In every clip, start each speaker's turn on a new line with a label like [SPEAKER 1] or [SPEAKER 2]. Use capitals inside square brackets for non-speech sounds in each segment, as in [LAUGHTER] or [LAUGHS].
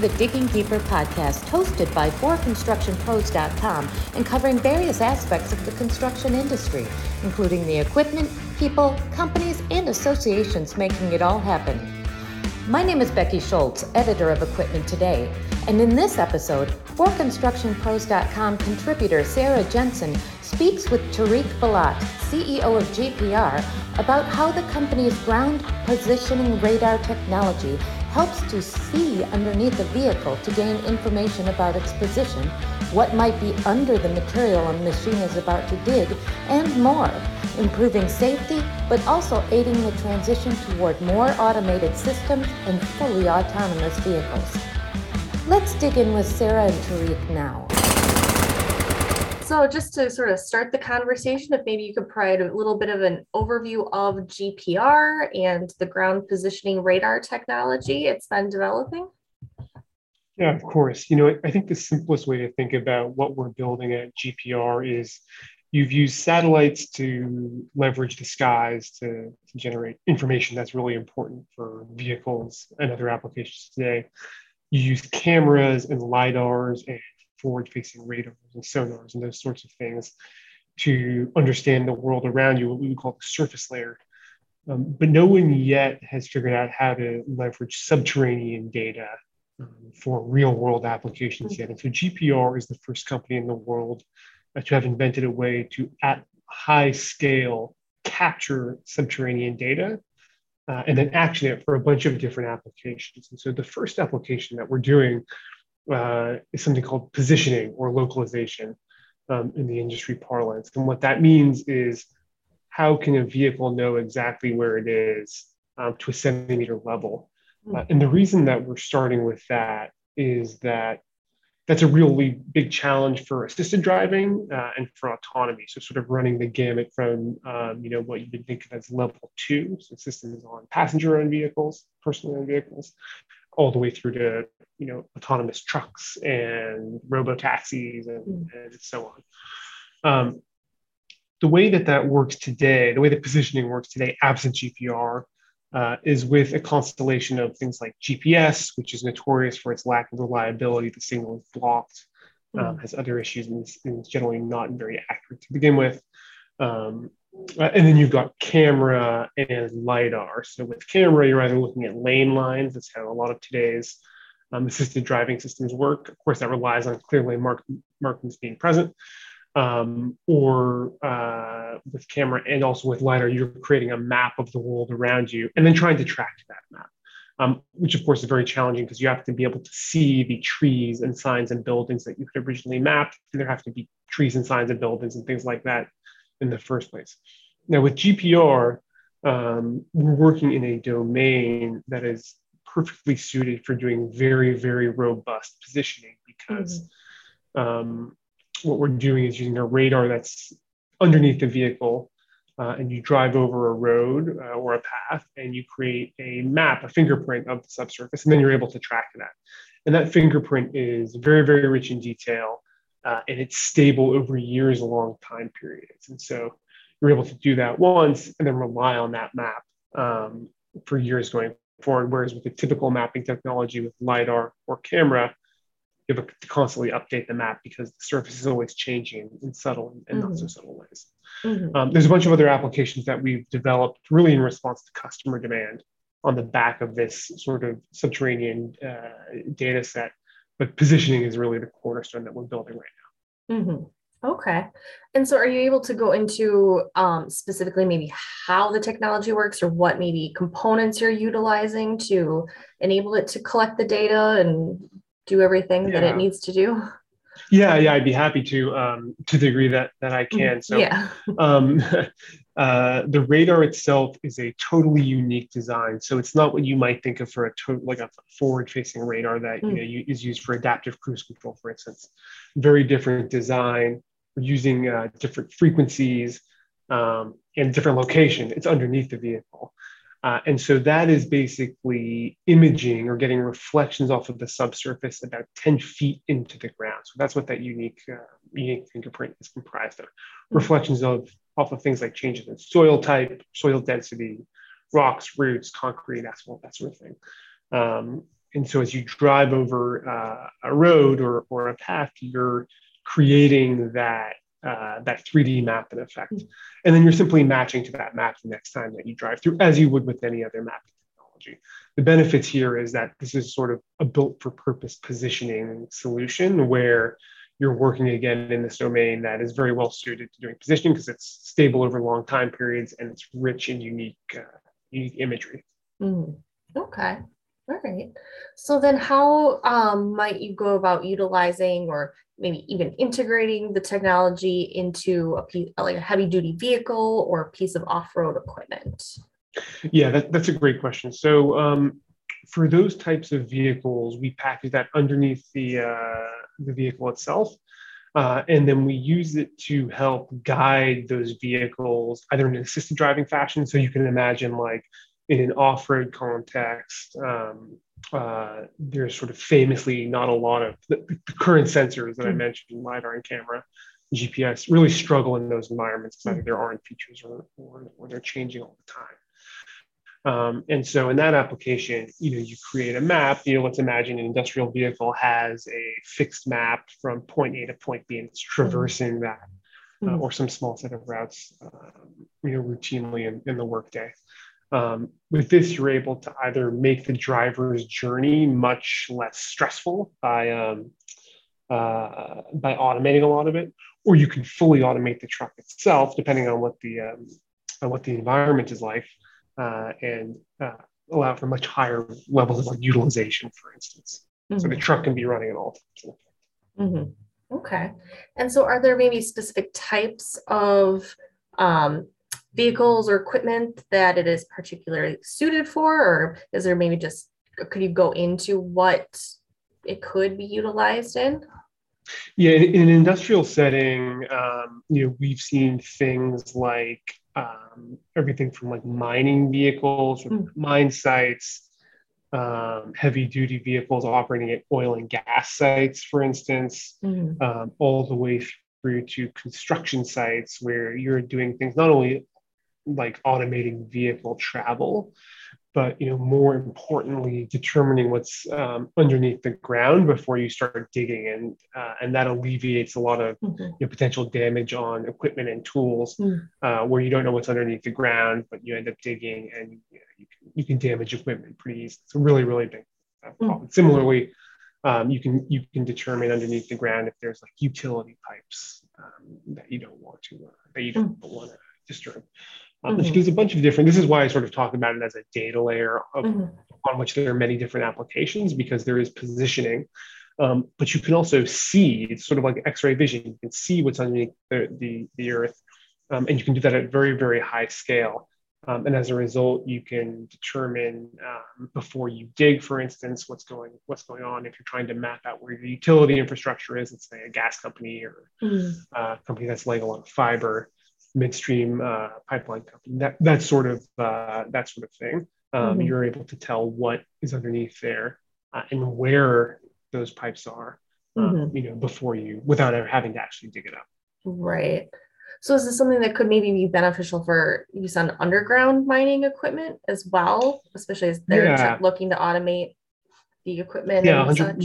[SPEAKER 1] the Digging Deeper podcast, hosted by ForConstructionPros.com and covering various aspects of the construction industry, including the equipment, people, companies, and associations making it all happen. My name is Becky Schultz, editor of Equipment Today, and in this episode, ForConstructionPros.com contributor Sarah Jensen speaks with Tarik Bolat, CEO of GPR, about how the company's ground positioning radar technology helps to see underneath the vehicle to gain information about its position, what might be under the material a machine is about to dig, and more, improving safety but also aiding the transition toward more automated systems and fully autonomous vehicles. Let's dig in with Sarah and Tarik now.
[SPEAKER 2] So, just to sort of start the conversation, if maybe you could provide a little bit of an overview of GPR and the ground positioning radar technology it's been developing.
[SPEAKER 3] Yeah, of course. You know, I think the simplest way to think about what we're building at GPR is you've used satellites to leverage the skies to, to generate information that's really important for vehicles and other applications today. You use cameras and LIDARs and forward facing radars and sonars and those sorts of things to understand the world around you, what we would call the surface layer. Um, but no one yet has figured out how to leverage subterranean data um, for real world applications yet. And so GPR is the first company in the world uh, to have invented a way to, at high scale, capture subterranean data uh, and then action it for a bunch of different applications. And so the first application that we're doing uh, is something called positioning or localization um, in the industry parlance. And what that means is how can a vehicle know exactly where it is um, to a centimeter level? Hmm. Uh, and the reason that we're starting with that is that that's a really big challenge for assisted driving uh, and for autonomy. So sort of running the gamut from um, you know what you would think of as level two, so systems on passenger-owned vehicles, personally owned vehicles, all the way through to you know autonomous trucks and robo taxis and, mm. and so on. Um, the way that that works today, the way that positioning works today, absent GPR, uh, is with a constellation of things like GPS, which is notorious for its lack of reliability. The signal is blocked, um, mm. has other issues, and is, and is, generally not very accurate to begin with. Um, uh, and then you've got camera and LiDAR. So with camera, you're either looking at lane lines, that's how a lot of today's um, assisted driving systems work. Of course, that relies on clear lane mark- markings being present. Um, or uh, with camera and also with LiDAR, you're creating a map of the world around you and then trying to track that map. Um, which of course is very challenging because you have to be able to see the trees and signs and buildings that you could originally map. There have to be trees and signs and buildings and things like that in the first place. Now, with GPR, um, we're working in a domain that is perfectly suited for doing very, very robust positioning because mm-hmm. um, what we're doing is using a radar that's underneath the vehicle. Uh, and you drive over a road uh, or a path and you create a map, a fingerprint of the subsurface, and then you're able to track that. And that fingerprint is very, very rich in detail uh, and it's stable over years long time periods. And so you're able to do that once and then rely on that map um, for years going forward. Whereas with the typical mapping technology with LiDAR or camera, you have to constantly update the map because the surface is always changing in subtle and mm-hmm. not so mm-hmm. subtle ways. Mm-hmm. Um, there's a bunch of other applications that we've developed really in response to customer demand on the back of this sort of subterranean uh, data set but positioning is really the cornerstone that we're building right now.
[SPEAKER 2] Mm-hmm. Okay. And so are you able to go into um, specifically maybe how the technology works or what maybe components you're utilizing to enable it to collect the data and do everything yeah. that it needs to do?
[SPEAKER 3] Yeah, yeah, I'd be happy to um, to the degree that that I can. So,
[SPEAKER 2] yeah.
[SPEAKER 3] um, [LAUGHS] uh, the radar itself is a totally unique design. So it's not what you might think of for a to- like a forward-facing radar that mm. you know is used for adaptive cruise control, for instance. Very different design. Using uh, different frequencies um, and different location. It's underneath the vehicle. Uh, and so that is basically imaging or getting reflections off of the subsurface about 10 feet into the ground. So that's what that unique, uh, unique fingerprint is comprised of. Reflections of off of things like changes in soil type, soil density, rocks, roots, concrete, asphalt, that sort of thing. Um, and so as you drive over uh, a road or, or a path, you're creating that uh, that 3D map in effect. And then you're simply matching to that map the next time that you drive through, as you would with any other mapping technology. The benefits here is that this is sort of a built for purpose positioning solution where you're working again in this domain that is very well suited to doing positioning because it's stable over long time periods and it's rich in unique, uh, unique imagery.
[SPEAKER 2] Mm. Okay. All right. So then, how um, might you go about utilizing or maybe even integrating the technology into a piece, like a heavy duty vehicle or a piece of off road equipment?
[SPEAKER 3] Yeah, that, that's a great question. So, um, for those types of vehicles, we package that underneath the uh, the vehicle itself. Uh, and then we use it to help guide those vehicles either in an assisted driving fashion. So you can imagine, like in an off road context, um, uh, there's sort of famously not a lot of the, the current sensors that I hmm. mentioned, LiDAR and camera, GPS, really struggle in those environments because either there aren't features or, or, or they're changing all the time. Um, and so in that application, you know, you create a map, you know, let's imagine an industrial vehicle has a fixed map from point A to point B and it's traversing mm-hmm. that uh, mm-hmm. or some small set of routes, um, you know, routinely in, in the workday. Um, with this, you're able to either make the driver's journey much less stressful by, um, uh, by automating a lot of it, or you can fully automate the truck itself, depending on what the, um, on what the environment is like and uh, allow for much higher levels of like utilization, for instance. Mm-hmm. So the mm-hmm. truck can be running at all times.
[SPEAKER 2] Mm-hmm. Okay. And so, are there maybe specific types of um, vehicles or equipment that it is particularly suited for, or is there maybe just could you go into what it could be utilized in?
[SPEAKER 3] Yeah, in, in an industrial setting, um, you know, we've seen things like um, everything from like mining vehicles, mm. mine sites, um, heavy duty vehicles operating at oil and gas sites, for instance, mm. um, all the way through to construction sites where you're doing things not only like automating vehicle travel, but you know more importantly determining what's um, underneath the ground before you start digging and uh, and that alleviates a lot of mm-hmm. you know, potential damage on equipment and tools mm. uh, where you don't know what's underneath the ground but you end up digging and you, know, you, can, you can damage equipment pretty easily it's a really really big uh, problem mm. similarly um, you can you can determine underneath the ground if there's like utility pipes um, that you don't want to uh, that you don't mm. want to disturb um, mm-hmm. There's a bunch of different. This is why I sort of talk about it as a data layer of, mm-hmm. on which there are many different applications because there is positioning. Um, but you can also see it's sort of like X-ray vision. You can see what's underneath the the, the Earth, um, and you can do that at very very high scale. Um, and as a result, you can determine um, before you dig, for instance, what's going what's going on. If you're trying to map out where your utility infrastructure is, let's say a gas company or mm. a company that's laying a lot of fiber, midstream uh, pipeline company, that that sort of uh, that sort of thing. Um, mm-hmm. You're able to tell what is underneath there uh, and where those pipes are, um, mm-hmm. you know, before you without ever having to actually dig it up.
[SPEAKER 2] Right. So is this something that could maybe be beneficial for use on underground mining equipment as well, especially as they're yeah. looking to automate the equipment yeah, and such?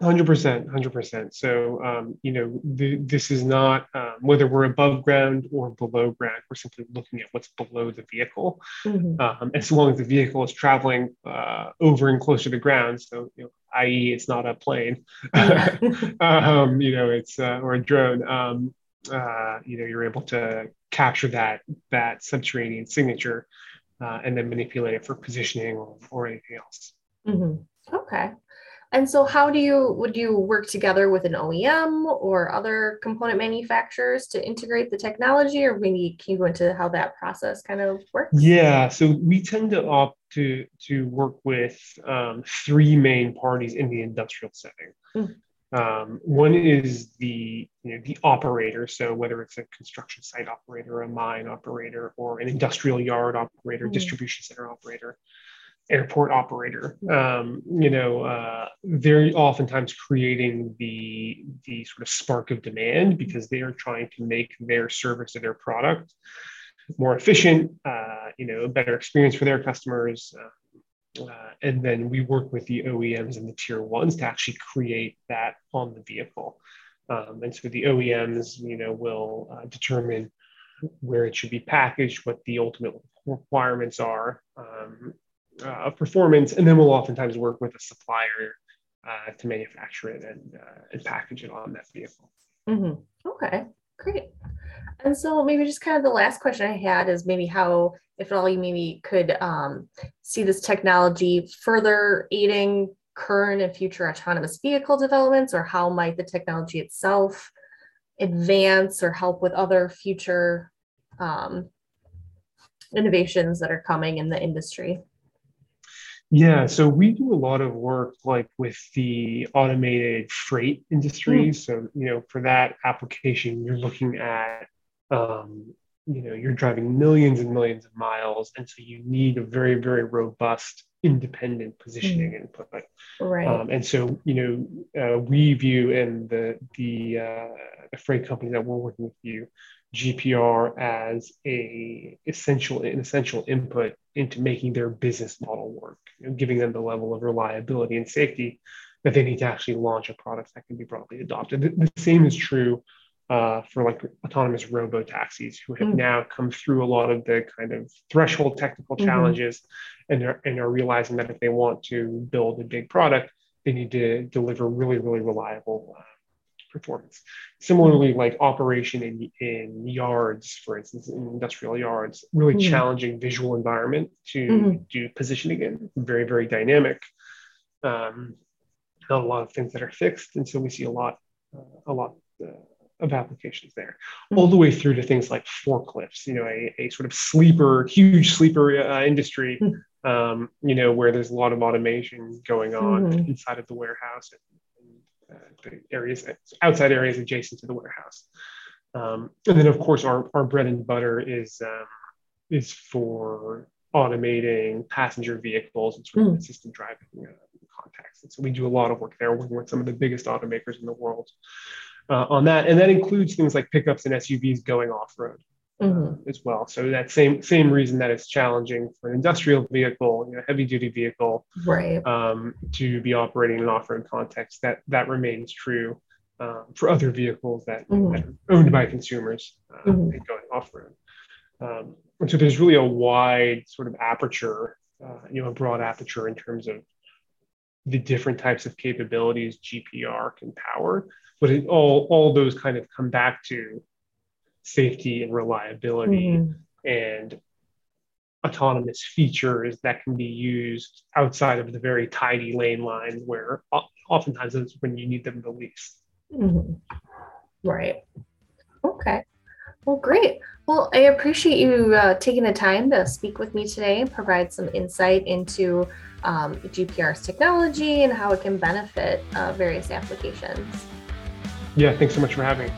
[SPEAKER 3] Hundred percent, hundred percent. So, um, you know, the, this is not um, whether we're above ground or below ground. We're simply looking at what's below the vehicle, mm-hmm. um, as long as the vehicle is traveling uh, over and closer to the ground. So, you know, i.e., it's not a plane. Yeah. [LAUGHS] Um, you know, it's uh, or a drone. Um, uh, you know, you're able to capture that that subterranean signature uh, and then manipulate it for positioning or, or anything else.
[SPEAKER 2] Mm-hmm. Okay. And so, how do you would you work together with an OEM or other component manufacturers to integrate the technology, or maybe can you go into how that process kind of works?
[SPEAKER 3] Yeah, so we tend to opt to to work with um, three main parties in the industrial setting. Mm. Um, one is the you know the operator, so whether it's a construction site operator, a mine operator, or an industrial yard operator, mm. distribution center operator airport operator. Um, you know, uh, very oftentimes creating the the sort of spark of demand because they are trying to make their service or their product more efficient. Uh, you know, better experience for their customers. Uh, uh, and then we work with the OEMs and the tier ones to actually create that on the vehicle. Um, and so the OEMs, you know, will uh, determine where it should be packaged, what the ultimate requirements are um, uh, of performance, and then we'll oftentimes work with a supplier uh, to manufacture it and, uh, and package it on that vehicle.
[SPEAKER 2] Mm-hmm. Okay, great. And so maybe just kind of the last question I had is maybe how, if at all, you maybe could um, see this technology further aiding current and future autonomous vehicle developments, or how might the technology itself advance or help with other future um, innovations that are coming in the industry?
[SPEAKER 3] Yeah, so we do a lot of work like with the automated freight industry. Mm. So, you know, for that application, you're looking at, um, you know, you're driving millions and millions of miles. And so you need a very, very robust independent positioning mm. input.
[SPEAKER 2] Right.
[SPEAKER 3] Um, and so, you know, uh, we view and the, the, uh, the freight company that we're working with you GPR as a essential an essential input into making their business model work, you know, giving them the level of reliability and safety that they need to actually launch a product that can be broadly adopted. The, the same is true uh, for like autonomous robo taxis, who have mm. now come through a lot of the kind of threshold technical mm-hmm. challenges, and are and are realizing that if they want to build a big product, they need to deliver really really reliable uh, performance. Similarly, like operation in, in yards, for instance, in industrial yards, really mm-hmm. challenging visual environment to mm-hmm. do positioning in, very, very dynamic. Um, not a lot of things that are fixed. And so we see a lot, uh, a lot uh, of applications there, mm-hmm. all the way through to things like forklifts, you know, a, a sort of sleeper, huge sleeper uh, industry, mm-hmm. um, you know, where there's a lot of automation going on mm-hmm. inside of the warehouse areas outside areas adjacent to the warehouse. Um, and then, of course, our, our bread and butter is um, is for automating passenger vehicles and sort of mm. assisted driving uh, context. And so we do a lot of work there, working with some of the biggest automakers in the world uh, on that. And that includes things like pickups and SUVs going off road mm-hmm. as well. So that same same reason that it's challenging for an industrial vehicle, you know, heavy duty vehicle,
[SPEAKER 2] right,
[SPEAKER 3] um, to be operating in an off road context. That that remains true um, for other vehicles that, mm-hmm. that, are owned by consumers uh, mm-hmm. and going off road. Um, and so there's really a wide sort of aperture, uh, you know, a broad aperture in terms of the different types of capabilities GPR can power. But it, all all those kind of come back to safety and reliability mm-hmm. and autonomous features that can be used outside of the very tidy lane line where oftentimes it's when you need them the least.
[SPEAKER 2] Mm-hmm. Right. Okay. Well, great. Well, I appreciate you uh, taking the time to speak with me today and provide some insight into um, GPR's technology and how it can benefit uh, various applications.
[SPEAKER 3] Yeah, thanks so much for having me.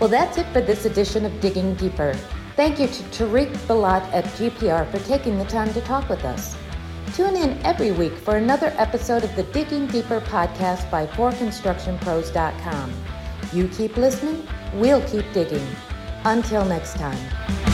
[SPEAKER 1] Well, that's it for this edition of Digging Deeper. Thank you to Tarik Bolat at GPR for taking the time to talk with us. Tune in every week for another episode of the Digging Deeper podcast by ForConstructionPros.com. You keep listening, we'll keep digging. Until next time.